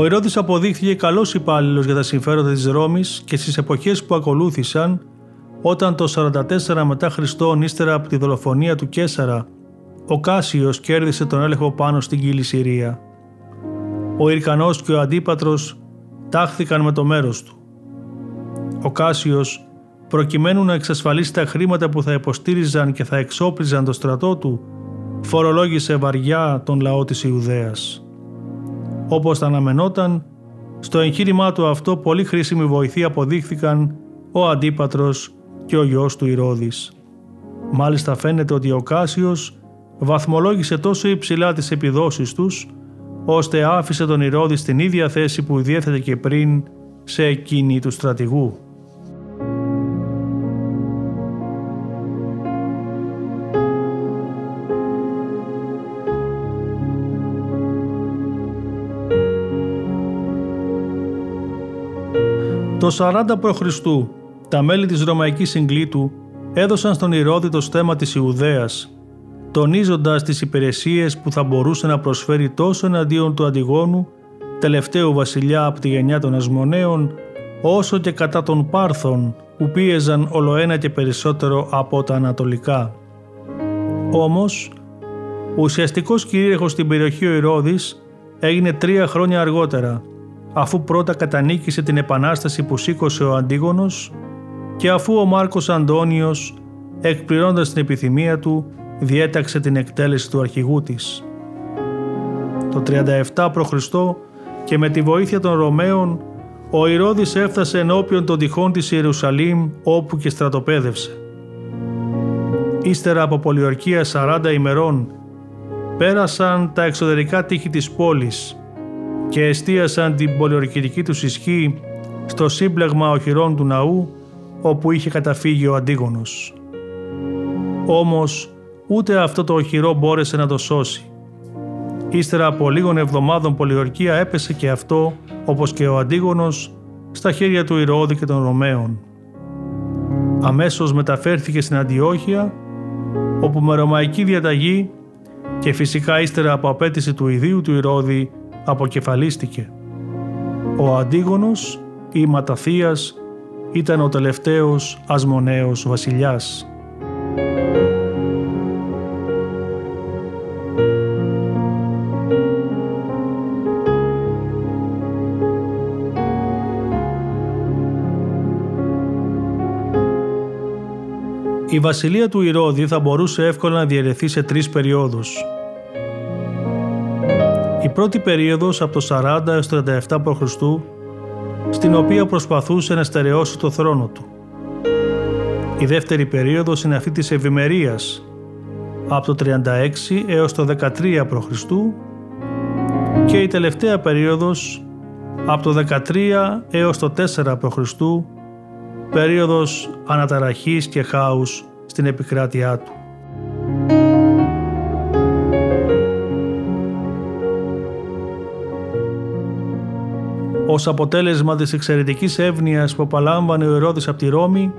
Ο Ηρώδης αποδείχθηκε καλός υπάλληλος για τα συμφέροντα της Ρώμης και στις εποχές που ακολούθησαν, όταν το 44 μετά Χριστόν ύστερα από τη δολοφονία του Κέσαρα, ο Κάσιος κέρδισε τον έλεγχο πάνω στην κύλη Συρία. Ο Ιρκανός και ο Αντίπατρος τάχθηκαν με το μέρος του. Ο Κάσιος, προκειμένου να εξασφαλίσει τα χρήματα που θα υποστήριζαν και θα εξόπλιζαν το στρατό του, φορολόγησε βαριά τον λαό της Ιουδαίας. Όπως θα αναμενόταν, Στο εγχείρημά του αυτό πολύ χρήσιμη βοηθή αποδείχθηκαν ο Αντίπατρος και ο γιος του Ηρώδης. Μάλιστα φαίνεται ότι ο Κάσιος βαθμολόγησε τόσο υψηλά τις επιδόσεις τους, ώστε άφησε τον Ηρώδη στην ίδια θέση που διέθετε και πριν σε εκείνη του στρατηγού. Το 40 π.Χ. τα μέλη της Ρωμαϊκής Συγκλήτου έδωσαν στον Ηρώδη το στέμα της Ιουδαίας, τονίζοντας τις υπηρεσίες που θα μπορούσε να προσφέρει τόσο εναντίον του Αντιγόνου, τελευταίου βασιλιά από τη γενιά των Ασμονέων, όσο και κατά των Πάρθων που πίεζαν ολοένα και περισσότερο από τα Ανατολικά. Όμως, ο ουσιαστικός κυρίαρχος στην περιοχή ο Ηρώδης έγινε τρία χρόνια αργότερα, αφού πρώτα κατανίκησε την επανάσταση που σήκωσε ο Αντίγονος και αφού ο Μάρκος Αντώνιος, εκπληρώνοντας την επιθυμία του, διέταξε την εκτέλεση του αρχηγού της. Το 37 π.Χ. και με τη βοήθεια των Ρωμαίων, ο Ηρώδης έφτασε ενώπιον των τυχών της Ιερουσαλήμ όπου και στρατοπέδευσε. Ύστερα από πολιορκία 40 ημερών, πέρασαν τα εξωτερικά τείχη της πόλης και εστίασαν την πολιορκητική τους ισχύ στο σύμπλεγμα οχυρών του ναού όπου είχε καταφύγει ο Αντίγονος. Όμως ούτε αυτό το οχυρό μπόρεσε να το σώσει. Ύστερα από λίγων εβδομάδων πολιορκία έπεσε και αυτό, όπως και ο Αντίγονος, στα χέρια του Ηρώδη και των Ρωμαίων. Αμέσως μεταφέρθηκε στην Αντιόχεια, όπου με ρωμαϊκή διαταγή και φυσικά ύστερα από απέτηση του ιδίου του Ηρώδη αποκεφαλίστηκε. Ο Αντίγονος ή Ματαθίας ήταν ο τελευταίος ασμονέος βασιλιάς. Η βασιλεία του Ηρώδη θα μπορούσε εύκολα να διαιρεθεί σε τρεις περιόδους. Η πρώτη περίοδος από το 40 έως το 37 π.Χ. στην οποία προσπαθούσε να στερεώσει το θρόνο του. Η δεύτερη περίοδος είναι αυτή της ευημερίας από το 36 έως το 13 π.Χ. και η τελευταία περίοδος από το 13 έως το 4 π.Χ. περίοδος αναταραχής και χάους στην επικράτειά του. Ως αποτέλεσμα της εξαιρετικής εύνοιας που απαλάμβανε ο Ηρώδης από τη Ρώμη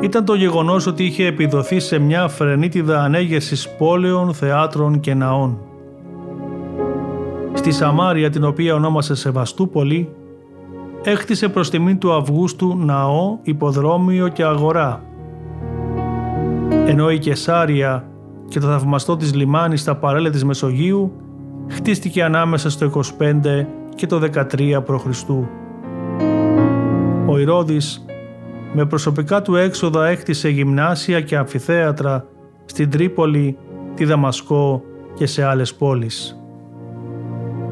ήταν το γεγονός ότι είχε επιδοθεί σε μια φρενίτιδα ανέγερσης πόλεων, θεάτρων και ναών. Στη Σαμάρια την οποία ονόμασε Σεβαστούπολη έκτισε προς τιμήν του Αυγούστου ναό, υποδρόμιο και αγορά ενώ η Κεσάρια και το θαυμαστό της λιμάνι στα παρέλα της Μεσογείου χτίστηκε ανάμεσα στο 25 και το 13 π.Χ. Ο Ηρώδης με προσωπικά του έξοδα έκτισε γυμνάσια και αμφιθέατρα στην Τρίπολη, τη Δαμασκό και σε άλλες πόλεις.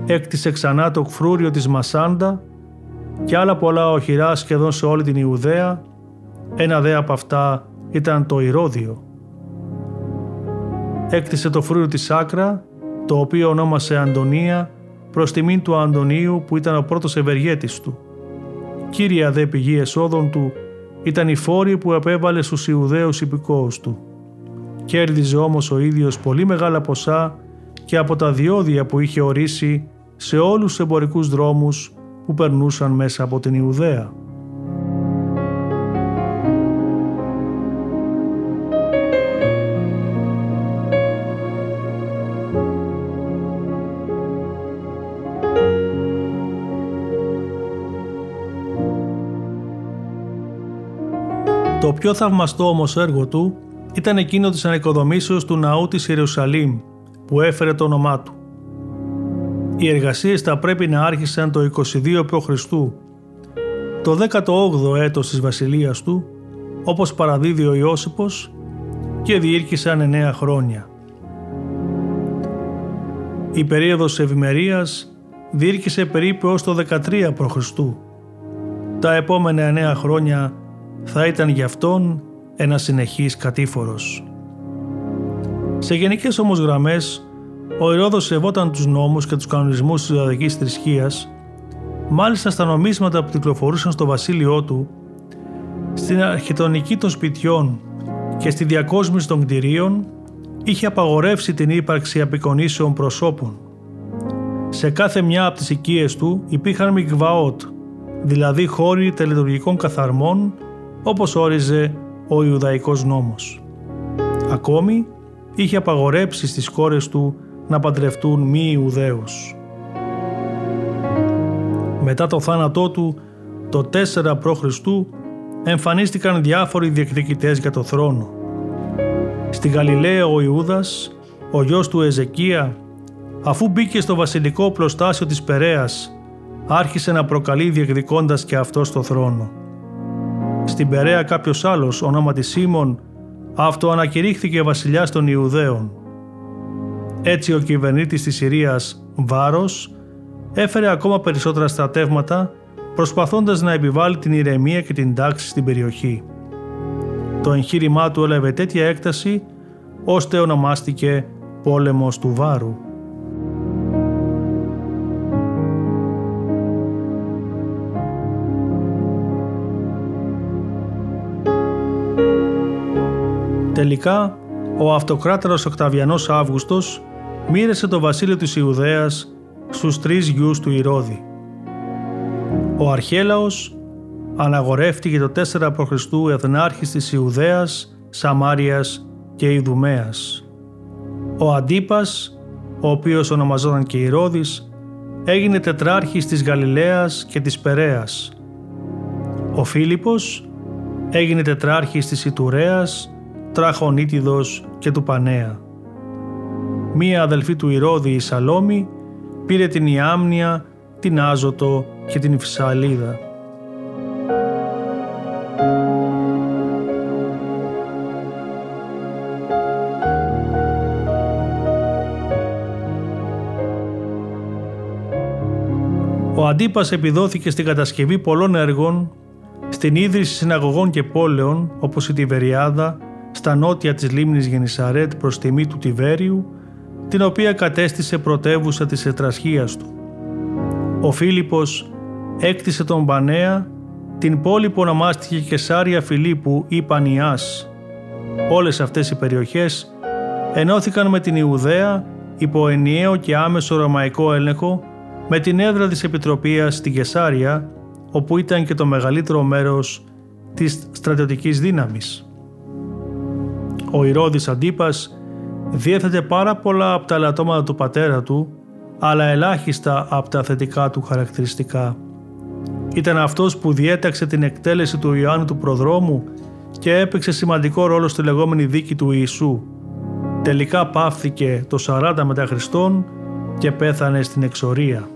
Έκτισε ξανά το κφρούριο της Μασάντα και άλλα πολλά οχυρά σχεδόν σε όλη την Ιουδαία, ένα δε από αυτά ήταν το Ηρώδιο. Έκτισε το φρούριο της Άκρα, το οποίο ονόμασε Αντωνία προς τιμήν του Αντωνίου που ήταν ο πρώτος ευεργέτης του. Κύρια δε πηγή εσόδων του ήταν οι φόροι που επέβαλε στους Ιουδαίους υπηκόους του. Κέρδιζε όμως ο ίδιος πολύ μεγάλα ποσά και από τα διόδια που είχε ορίσει σε όλους τους εμπορικούς δρόμους που περνούσαν μέσα από την Ιουδαία. Το πιο θαυμαστό όμως έργο του ήταν εκείνο της ανοικοδομήσεως του ναού της Ιερουσαλήμ που έφερε το όνομά του. Οι εργασίες θα πρέπει να άρχισαν το 22 π.Χ. Το 18ο έτος της βασιλείας του, όπως παραδίδει ο Ιώσυπος, και διήρκησαν 9 χρόνια. Η περίοδος ευημερίας διήρκησε περίπου έως το 13 π.Χ. Τα επόμενα εννέα χρόνια θα ήταν για αυτόν ένας συνεχής κατήφορος. Σε γενικές όμως γραμμές, ο Ηρώδος σεβόταν τους νόμους και τους κανονισμούς της Ιουδαϊκής θρησκείας, μάλιστα στα νομίσματα που κυκλοφορούσαν στο βασίλειό του, στην αρχιτεκτονική των σπιτιών και στη διακόσμηση των κτηρίων, είχε απαγορεύσει την ύπαρξη απεικονίσεων προσώπων. Σε κάθε μια από τις οικίες του υπήρχαν μικβαότ, δηλαδή χώροι τελετουργικών καθαρμών, όπως όριζε ο Ιουδαϊκός νόμος. Ακόμη, είχε απαγορέψει στις κόρες του να παντρευτούν μη Ιουδαίους. Μετά το θάνατό του, το 4 π.Χ. εμφανίστηκαν διάφοροι διεκδικητές για το θρόνο. Στη Γαλιλαία ο Ιούδας, ο γιος του Εζεκία, αφού μπήκε στο βασιλικό πλωστάσιο της Περέας, άρχισε να προκαλεί διεκδικώντας και αυτό στο θρόνο. Στην Περέα κάποιος άλλος, ονόματι Σίμων, αυτοανακηρύχθηκε βασιλιάς των Ιουδαίων. Έτσι ο κυβερνήτης της Συρίας, Βάρος, έφερε ακόμα περισσότερα στρατεύματα προσπαθώντας να επιβάλλει την ηρεμία και την τάξη στην περιοχή. Το εγχείρημά του έλαβε τέτοια έκταση ώστε ονομάστηκε «Πόλεμος του Βάρου». Τελικά, ο αυτοκράτερος Οκταβιανός Αύγουστος μοίρασε το βασίλειο της Ιουδαίας στους τρεις γιους του Ηρώδη. Ο Αρχέλαος αναγορεύτηκε το 4 π.Χ. εθνάρχης της Ιουδαίας, Σαμάριας και Ιδουμαίας. Ο Αντίπας, ο οποίος ονομαζόταν και Ηρώδης, έγινε τετράρχης της Γαλιλαίας και της Περέας. Ο Φίλιππος έγινε τετράρχης της Ιτουρέας Τραχονίτιδος και του Πανέα. Μία αδελφή του Ηρώδη η Σαλόμη πήρε την Ιάμνια, την Άζωτο και την Φυσαλίδα. Ο Αντίπας επιδόθηκε στην κατασκευή πολλών έργων, στην ίδρυση συναγωγών και πόλεων όπως η Τιβεριάδα, στα νότια της λίμνης Γενισαρέτ προς τιμή του Τιβέριου, την οποία κατέστησε πρωτεύουσα της ετρασχίας του. Ο Φίλιππος έκτισε τον Πανέα, την πόλη που ονομάστηκε Κεσάρια Φιλίππου ή Πανιάς. Όλες αυτές οι περιοχές ενώθηκαν με την Ιουδαία υπό ενιαίο και άμεσο ρωμαϊκό έλεγχο με την έδρα της Επιτροπίας στην Κεσάρια, όπου ήταν και το μεγαλύτερο μέρος της στρατιωτικής δύναμης. Ο Ηρώδης Αντίπας διέθετε πάρα πολλά από τα ελαττώματα του πατέρα του, αλλά ελάχιστα από τα θετικά του χαρακτηριστικά. Ήταν αυτός που διέταξε την εκτέλεση του Ιωάννου του Προδρόμου και έπαιξε σημαντικό ρόλο στη λεγόμενη δίκη του Ιησού. Τελικά πάυθηκε το 40 μετά Χριστόν και πέθανε στην εξορία.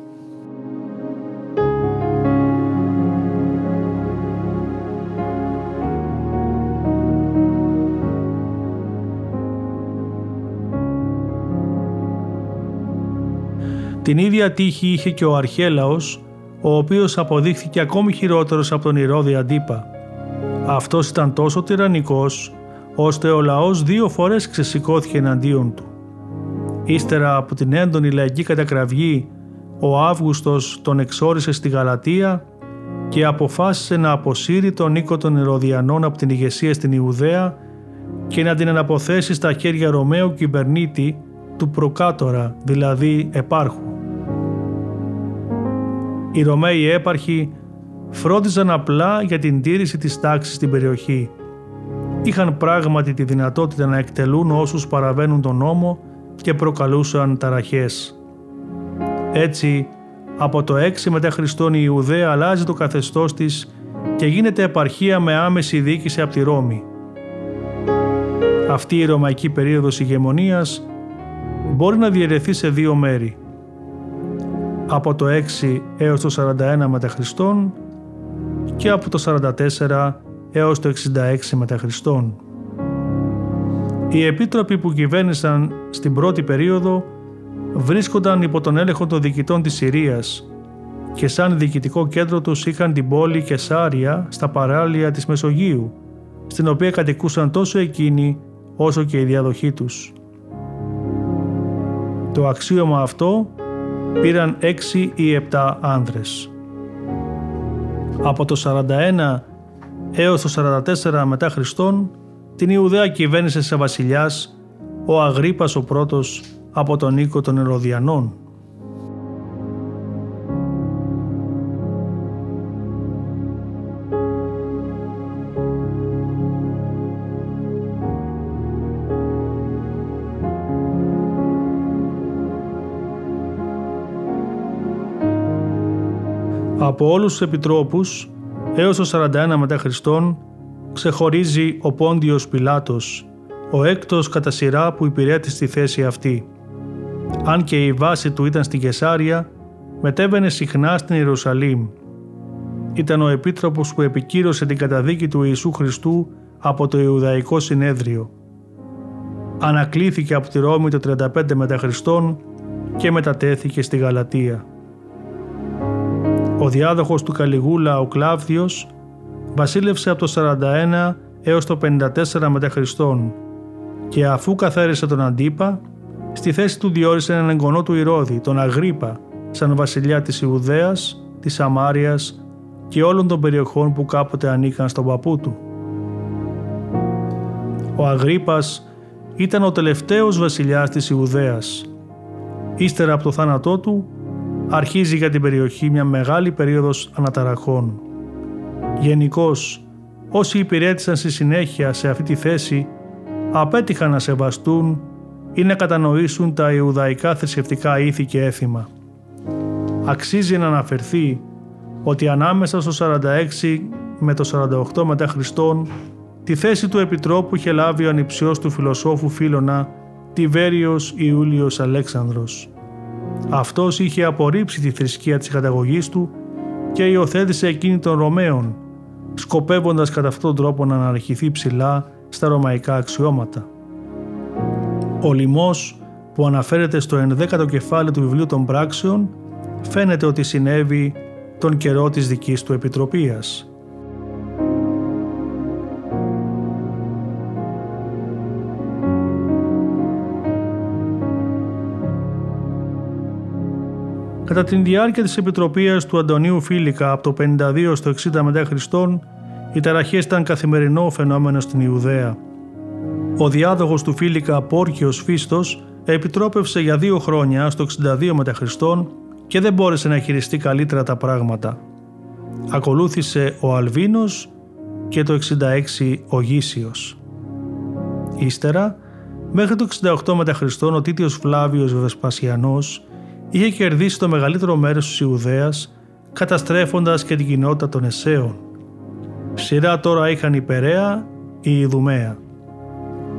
Την ίδια τύχη είχε και ο Αρχέλαος, ο οποίος αποδείχθηκε ακόμη χειρότερος από τον Ηρώδη Αντίπα. Αυτός ήταν τόσο τυραννικός, ώστε ο λαός δύο φορές ξεσηκώθηκε εναντίον του. Ύστερα από την έντονη λαϊκή κατακραυγή, ο Αύγουστος τον εξόρισε στη Γαλατεία και αποφάσισε να αποσύρει τον οίκο των Ηρωδιανών από την ηγεσία στην Ιουδαία και να την αναποθέσει στα χέρια Ρωμαίου κυβερνήτη του προκάτορα, δηλαδή επάρχου. Οι Ρωμαίοι έπαρχοι φρόντιζαν απλά για την τήρηση της τάξης στην περιοχή. Είχαν πράγματι τη δυνατότητα να εκτελούν όσους παραβαίνουν τον νόμο και προκαλούσαν ταραχές. Έτσι, από το 6 μετά Χριστόν η Ιουδαία αλλάζει το καθεστώς της και γίνεται επαρχία με άμεση διοίκηση από τη Ρώμη. Αυτή η ρωμαϊκή περίοδος ηγεμονίας μπορεί να διαιρεθεί σε δύο μέρη από το 6 έως το 41 μετά Χριστόν και από το 44 έως το 66 μετά Χριστόν. Οι επίτροποι που κυβέρνησαν στην πρώτη περίοδο βρίσκονταν υπό τον έλεγχο των διοικητών της Συρίας και σαν διοικητικό κέντρο τους είχαν την πόλη Κεσάρια στα παράλια της Μεσογείου, στην οποία κατοικούσαν τόσο εκείνοι όσο και η διαδοχή τους. Το αξίωμα αυτό πήραν έξι ή επτά άνδρες. Από το 41 έως το 44 μετά Χριστόν την Ιουδαία κυβέρνησε σε βασιλιάς ο Αγρίπας ο πρώτος από τον οίκο των Ερωδιανών. Από όλους τους επιτρόπους έως το 41 μετά Χριστόν ξεχωρίζει ο Πόντιος Πιλάτος, ο έκτος κατά σειρά που υπηρέτησε στη θέση αυτή. Αν και η βάση του ήταν στην Κεσάρια, μετέβαινε συχνά στην Ιερουσαλήμ. Ήταν ο επίτροπος που επικύρωσε την καταδίκη του Ιησού Χριστού από το Ιουδαϊκό Συνέδριο. Ανακλήθηκε από τη Ρώμη το 35 μετά Χριστόν και μετατέθηκε στη Γαλατία. Ο διάδοχος του Καλιγούλα, ο Κλάβδιος, βασίλευσε από το 41 έως το 54 μετά Χριστόν και αφού καθάρισε τον Αντίπα, στη θέση του διόρισε έναν εγγονό του Ηρώδη, τον Αγρίπα, σαν βασιλιά της Ιουδαίας, της Σαμάριας και όλων των περιοχών που κάποτε ανήκαν στον παππού του. Ο Αγρίπας ήταν ο τελευταίος βασιλιάς της Ιουδαίας. Ύστερα από το θάνατό του, αρχίζει για την περιοχή μια μεγάλη περίοδος αναταραχών. Γενικώς, όσοι υπηρέτησαν στη συνέχεια σε αυτή τη θέση απέτυχαν να σεβαστούν ή να κατανοήσουν τα Ιουδαϊκά θρησκευτικά ήθη και έθιμα. Αξίζει να αναφερθεί ότι ανάμεσα στο 46 με το 48 μετά Χριστόν τη θέση του Επιτρόπου είχε λάβει ο ανιψιός του φιλοσόφου Φίλωνα Τιβέριος Ιούλιος Αλέξανδρος. Αυτός είχε απορρίψει τη θρησκεία της καταγωγής του και υιοθέτησε εκείνη των Ρωμαίων, σκοπεύοντας κατά αυτόν τον τρόπο να αναρχηθεί ψηλά στα ρωμαϊκά αξιώματα. Ο λοιμός που αναφέρεται στο 11ο κεφάλαιο του βιβλίου των πράξεων φαίνεται ότι συνέβη τον καιρό της δικής του επιτροπίας. Κατά την διάρκεια της επιτροπίας του Αντωνίου Φίλικα από το 52 στο 60 μετά Χριστόν, οι ταραχές ήταν καθημερινό φαινόμενο στην Ιουδαία. Ο διάδοχος του Φίλικα Πόρκιος Φίστος επιτρόπευσε για δύο χρόνια στο 62 μετά Χριστόν και δεν μπόρεσε να χειριστεί καλύτερα τα πράγματα. Ακολούθησε ο Αλβίνος και το 66 ο Γήσιος. Ύστερα, μέχρι το 68 μετά Χριστόν ο Τίτιος Φλάβιος Βεσπασιανός είχε κερδίσει το μεγαλύτερο μέρος της Ιουδαίας καταστρέφοντας και την κοινότητα των Εσέων. Σειρά τώρα είχαν η Περαία, η Ιδουμαία.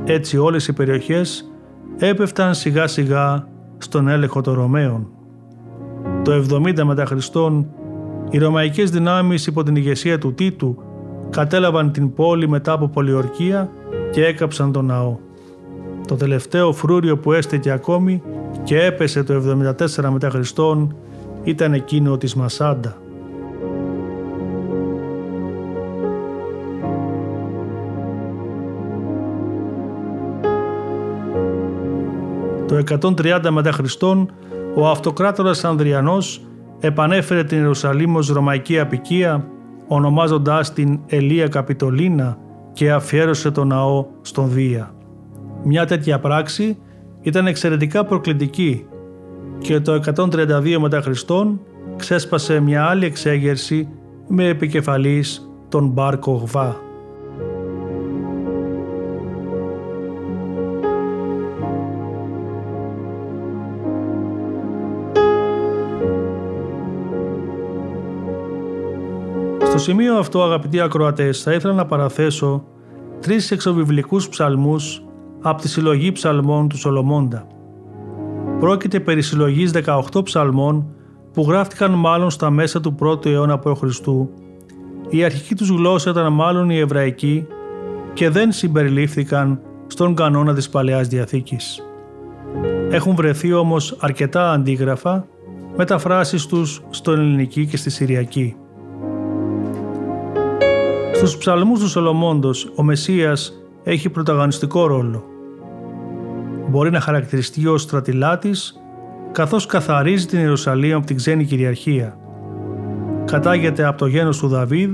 Έτσι όλες οι περιοχές έπεφταν σιγά σιγά στον έλεγχο των Ρωμαίων. Το 70 μετά Χριστόν, οι Ρωμαϊκές δυνάμεις υπό την ηγεσία του Τίτου κατέλαβαν την πόλη μετά από πολιορκία και έκαψαν τον ναό. Το τελευταίο φρούριο που έστεκε ακόμη και έπεσε το 74 μετά Χριστόν ήταν εκείνο της Μασάντα. Το 130 μετά Χριστόν ο αυτοκράτορας Ανδριανός επανέφερε την Ιερουσαλήμ ως ρωμαϊκή απικία ονομάζοντάς την Ελία Καπιτολίνα και αφιέρωσε το ναό στον Δία. Μια τέτοια πράξη ήταν εξαιρετικά προκλητική και το 132 μετά Χριστόν ξέσπασε μια άλλη εξέγερση με επικεφαλής τον Μπάρ Κογβά. Στο σημείο αυτό αγαπητοί ακροατές θα ήθελα να παραθέσω τρεις εξωβιβλικούς ψαλμούς από τη συλλογή ψαλμών του Σολομώντα. Πρόκειται περί συλλογής 18 ψαλμών που γράφτηκαν μάλλον στα μέσα του 1ου αιώνα π.Χ. Η αρχική τους γλώσσα ήταν μάλλον η εβραϊκή και δεν συμπεριλήφθηκαν στον κανόνα της Παλαιάς Διαθήκης. Έχουν βρεθεί όμως αρκετά αντίγραφα μεταφράσεις τους στο ελληνική και στη συριακή. Στους ψαλμούς του Σολομώντος ο Μεσσίας έχει πρωταγωνιστικό ρόλο. Μπορεί να χαρακτηριστεί ως στρατιλάτης καθώς καθαρίζει την Ιερουσαλήμ από την ξένη κυριαρχία. Κατάγεται από το γένος του Δαβίδ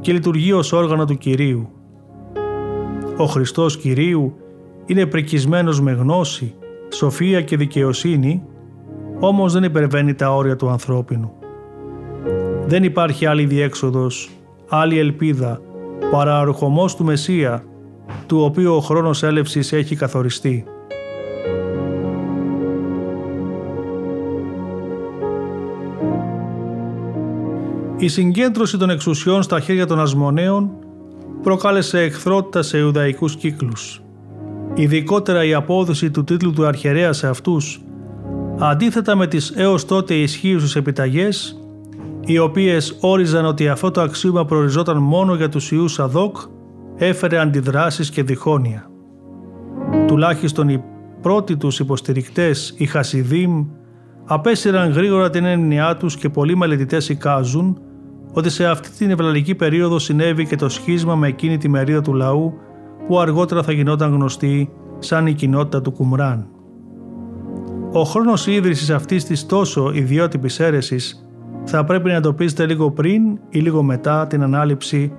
και λειτουργεί ως όργανο του Κυρίου. Ο Χριστός Κυρίου είναι πρικισμένος με γνώση, σοφία και δικαιοσύνη, όμως δεν υπερβαίνει τα όρια του ανθρώπινου. Δεν υπάρχει άλλη διέξοδος, άλλη ελπίδα, παρά ο του Μεσσία, του οποίου ο χρόνος έλευσης έχει καθοριστεί. Η συγκέντρωση των εξουσιών στα χέρια των Ασμονέων προκάλεσε εχθρότητα σε Ιουδαϊκούς κύκλους. Ειδικότερα η απόδοση του τίτλου του αρχαιρέα σε αυτούς, αντίθετα με τις έως τότε ισχύουσες επιταγές, οι οποίες όριζαν ότι αυτό το αξίωμα προοριζόταν μόνο για τους Ιούς Σαδόκ, έφερε αντιδράσεις και διχόνοια. Τουλάχιστον οι πρώτοι τους υποστηρικτές, οι Χασιδίμ, απέσυραν γρήγορα την έννοιά τους και πολλοί μελετητές εικάζουν ότι σε αυτή την ευλαλική περίοδο συνέβη και το σχίσμα με εκείνη τη μερίδα του λαού που αργότερα θα γινόταν γνωστή σαν η κοινότητα του Κουμράν. Ο χρόνος ίδρυσης αυτής της τόσο ιδιότυπης αίρεσης θα πρέπει να εντοπίζεται λίγο πριν ή λίγο μετά την ανάληψη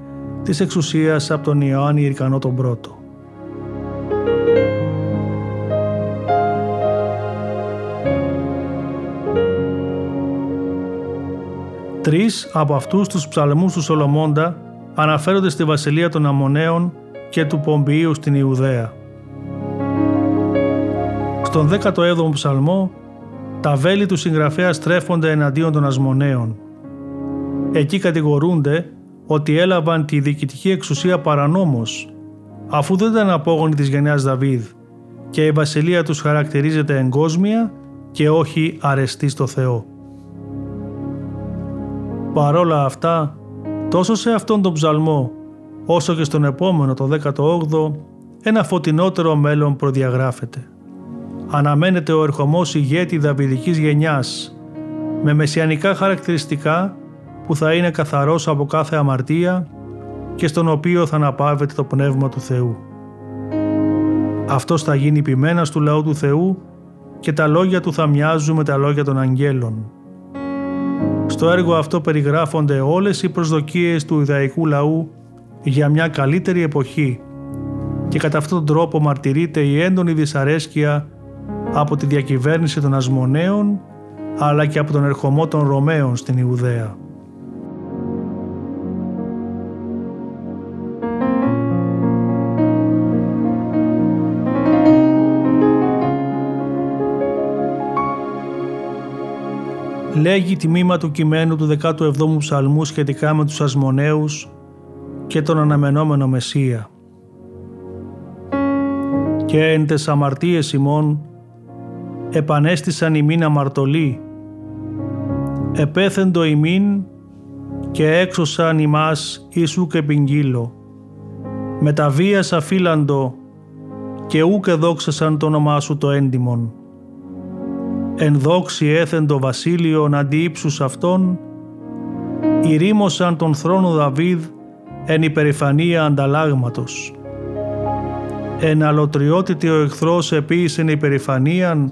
της εξουσίας από τον Ιωάννη Ιρκανό τον Πρώτο. Τρεις από αυτούς τους ψαλμούς του Σολομώντα αναφέρονται στη βασιλεία των Αμοναίων και του Πομπιείου στην Ιουδαία. Στον 17ο ψαλμό, τα βέλη του συγγραφέα στρέφονται εναντίον των Ασμοναίων. Εκεί κατηγορούνται ότι έλαβαν τη διοικητική εξουσία παρανόμως, αφού δεν ήταν απόγονοι της γενιάς Δαβίδ και η βασιλεία τους χαρακτηρίζεται εγκόσμια και όχι αρεστή στο Θεό. Παρόλα αυτά, τόσο σε αυτόν τον ψαλμό, όσο και στον επόμενο, το 18ο, ένα φωτεινότερο μέλλον προδιαγράφεται. Αναμένεται ο ερχομός ηγέτης Δαβιδικής γενιάς, με μεσιανικά χαρακτηριστικά που θα είναι καθαρός από κάθε αμαρτία και στον οποίο θα αναπαύεται το Πνεύμα του Θεού. Αυτός θα γίνει ποιμένας του λαού του Θεού και τα λόγια του θα μοιάζουν με τα λόγια των αγγέλων. Στο έργο αυτό περιγράφονται όλες οι προσδοκίες του Ιδαϊκού λαού για μια καλύτερη εποχή και κατά αυτόν τον τρόπο μαρτυρείται η έντονη δυσαρέσκεια από τη διακυβέρνηση των Ασμονέων αλλά και από τον ερχομό των Ρωμαίων στην Ιουδαία. Λέγει τιμήμα του κειμένου του 17ου ψαλμού σχετικά με τους Ασμονέους και τον αναμενόμενο Μεσσία. Και εν τες αμαρτίες ημών επανέστησαν ημίν αμαρτωλοί, επέθεντο ημίν και έξωσαν ημάς Ιησού και πηγγύλο. Με τα βίας αφίλαντο και ούκ εδόξασαν το όνομά σου το έντιμον εν δόξη έθεν το βασίλειον αντί ύψους αυτών, ηρήμωσαν τον θρόνο Δαβίδ εν υπερηφανία ανταλλάγματος. Εν αλωτριότητη ο εχθρός επίησεν υπερηφανίαν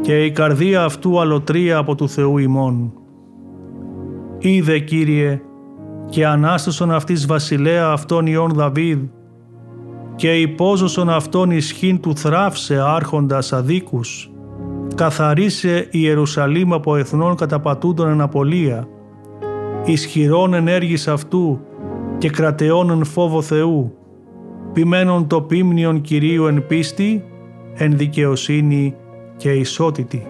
και η καρδία αυτού αλωτρία από του Θεού ημών. Είδε Κύριε και ανάστασον αυτής βασιλέα αυτών ιών Δαβίδ και υπόζωσον αυτόν ισχύν του θράψε άρχοντας αδίκους καθαρίσε η Ιερουσαλήμ από εθνών καταπατούντων εν απολία, ισχυρών ενέργης αυτού και κρατεών εν φόβο Θεού, ποιμένων το πίμνιον Κυρίου εν πίστη, εν δικαιοσύνη και ισότητη.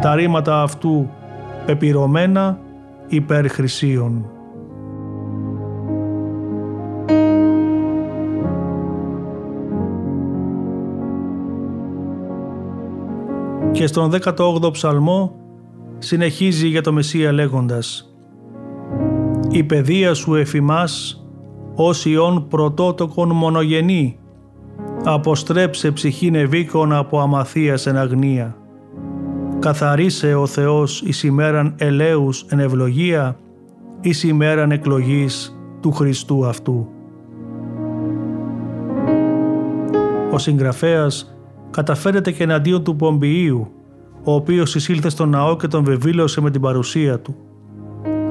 Τα ρήματα αυτού πεπυρωμένα υπέρ χρυσίων. Και στον 18ο ψαλμό συνεχίζει για το Μεσσία λέγοντας «Η παιδεία σου εφημάς ως ιών πρωτότοκον μονογενή, αποστρέψε ψυχή νεβίκων από αμαθίας εν αγνία. Καθαρίσε ο Θεός εις ημέραν ελέους εν ευλογία, εις ημέραν εκλογής του Χριστού αυτού. Ο συγγραφέας καταφέρεται και εναντίον του Πομπιείου, ο οποίος εισήλθε στον ναό και τον βεβήλωσε με την παρουσία του.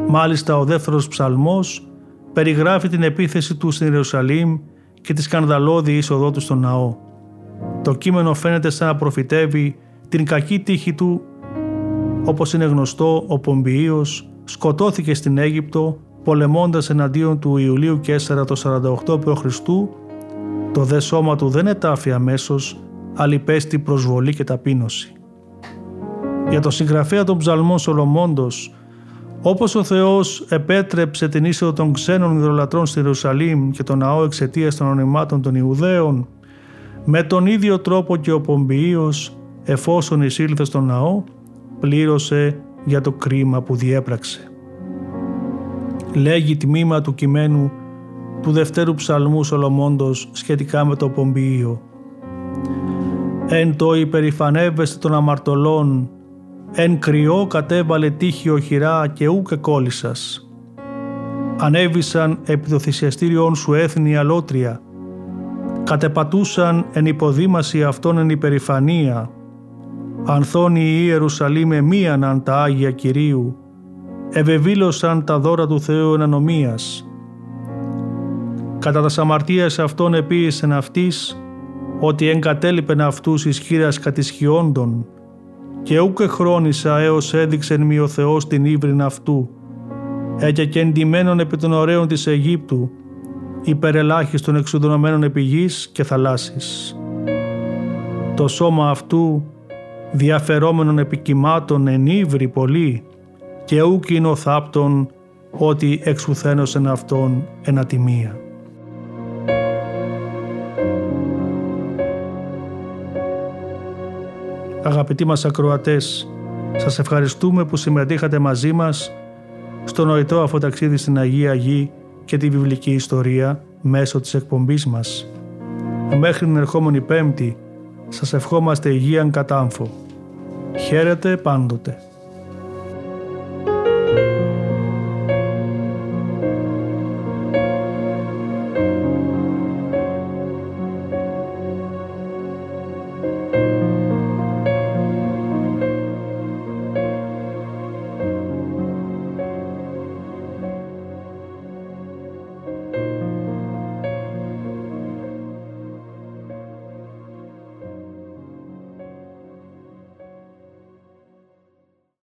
Μάλιστα ο δεύτερος ψαλμός περιγράφει την επίθεση του στην Ιερουσαλήμ και τη σκανδαλώδη είσοδό του στον ναό. Το κείμενο φαίνεται σαν να προφητεύει την κακή τύχη του. Όπως είναι γνωστό, ο Πομπιείος σκοτώθηκε στην Αίγυπτο πολεμώντας εναντίον του Ιουλίου Κέσσαρα το 48 π.Χ. Το δε σώμα του δεν ετάφη αμέσως, αλλά υπέστη προσβολή και ταπείνωση. Για το συγγραφέα των ψαλμών Σολομώντος, όπως ο Θεός επέτρεψε την είσοδο των ξένων ιδρολατρών στη Ιερουσαλήμ και τον ναό εξαιτίας των ονειμάτων των Ιουδαίων, με τον ίδιο τρόπο και ο Πομπιείος, εφόσον εισήλθε στον ναό, πλήρωσε για το κρίμα που διέπραξε. Λέγει τμήμα του κειμένου του Δευτέρου Ψαλμού Σολομώντος σχετικά με το Πομπιείο. «Εν το υπερηφανεύεστε των αμαρτωλών Εν κρυό κατέβαλε τύχη οχυρά και ούκε κόλλησας. Ανέβησαν επί το θυσιαστήριόν σου έθνη αλότρια. Κατεπατούσαν εν υποδήμαση αυτών εν υπερηφανία. Ανθώνει η Ιερουσαλήμ εμίαναν τα Άγια Κυρίου. Ευεβήλωσαν τα δώρα του Θεού εν ανομίας. Κατά τα σαμαρτίας αυτών επίησεν αυτής, ότι εγκατέλειπεν αυτούς ισχύρας κατησχιόντων, και ούκε χρόνισα έως έδειξεν μη ο Θεός την ύβριν αυτού, έτσι και εντυμένων επί των ωραίων της Αιγύπτου, υπερελάχιστον εξουδονωμένων επί γης και θαλάσσης. Το σώμα αυτού, διαφερόμενων επικυμάτων εν ύβρι πολύ, και ούκ είναι ο θάπτον, ότι εξουθένωσεν αυτόν εν Αγαπητοί μας ακροατές, σας ευχαριστούμε που συμμετείχατε μαζί μας στο νοητό αυτό ταξίδι στην Αγία Γη και τη βιβλική ιστορία μέσω της εκπομπής μας. Μέχρι την ερχόμενη Πέμπτη σας ευχόμαστε υγείαν κατάμφο. Χαίρετε πάντοτε.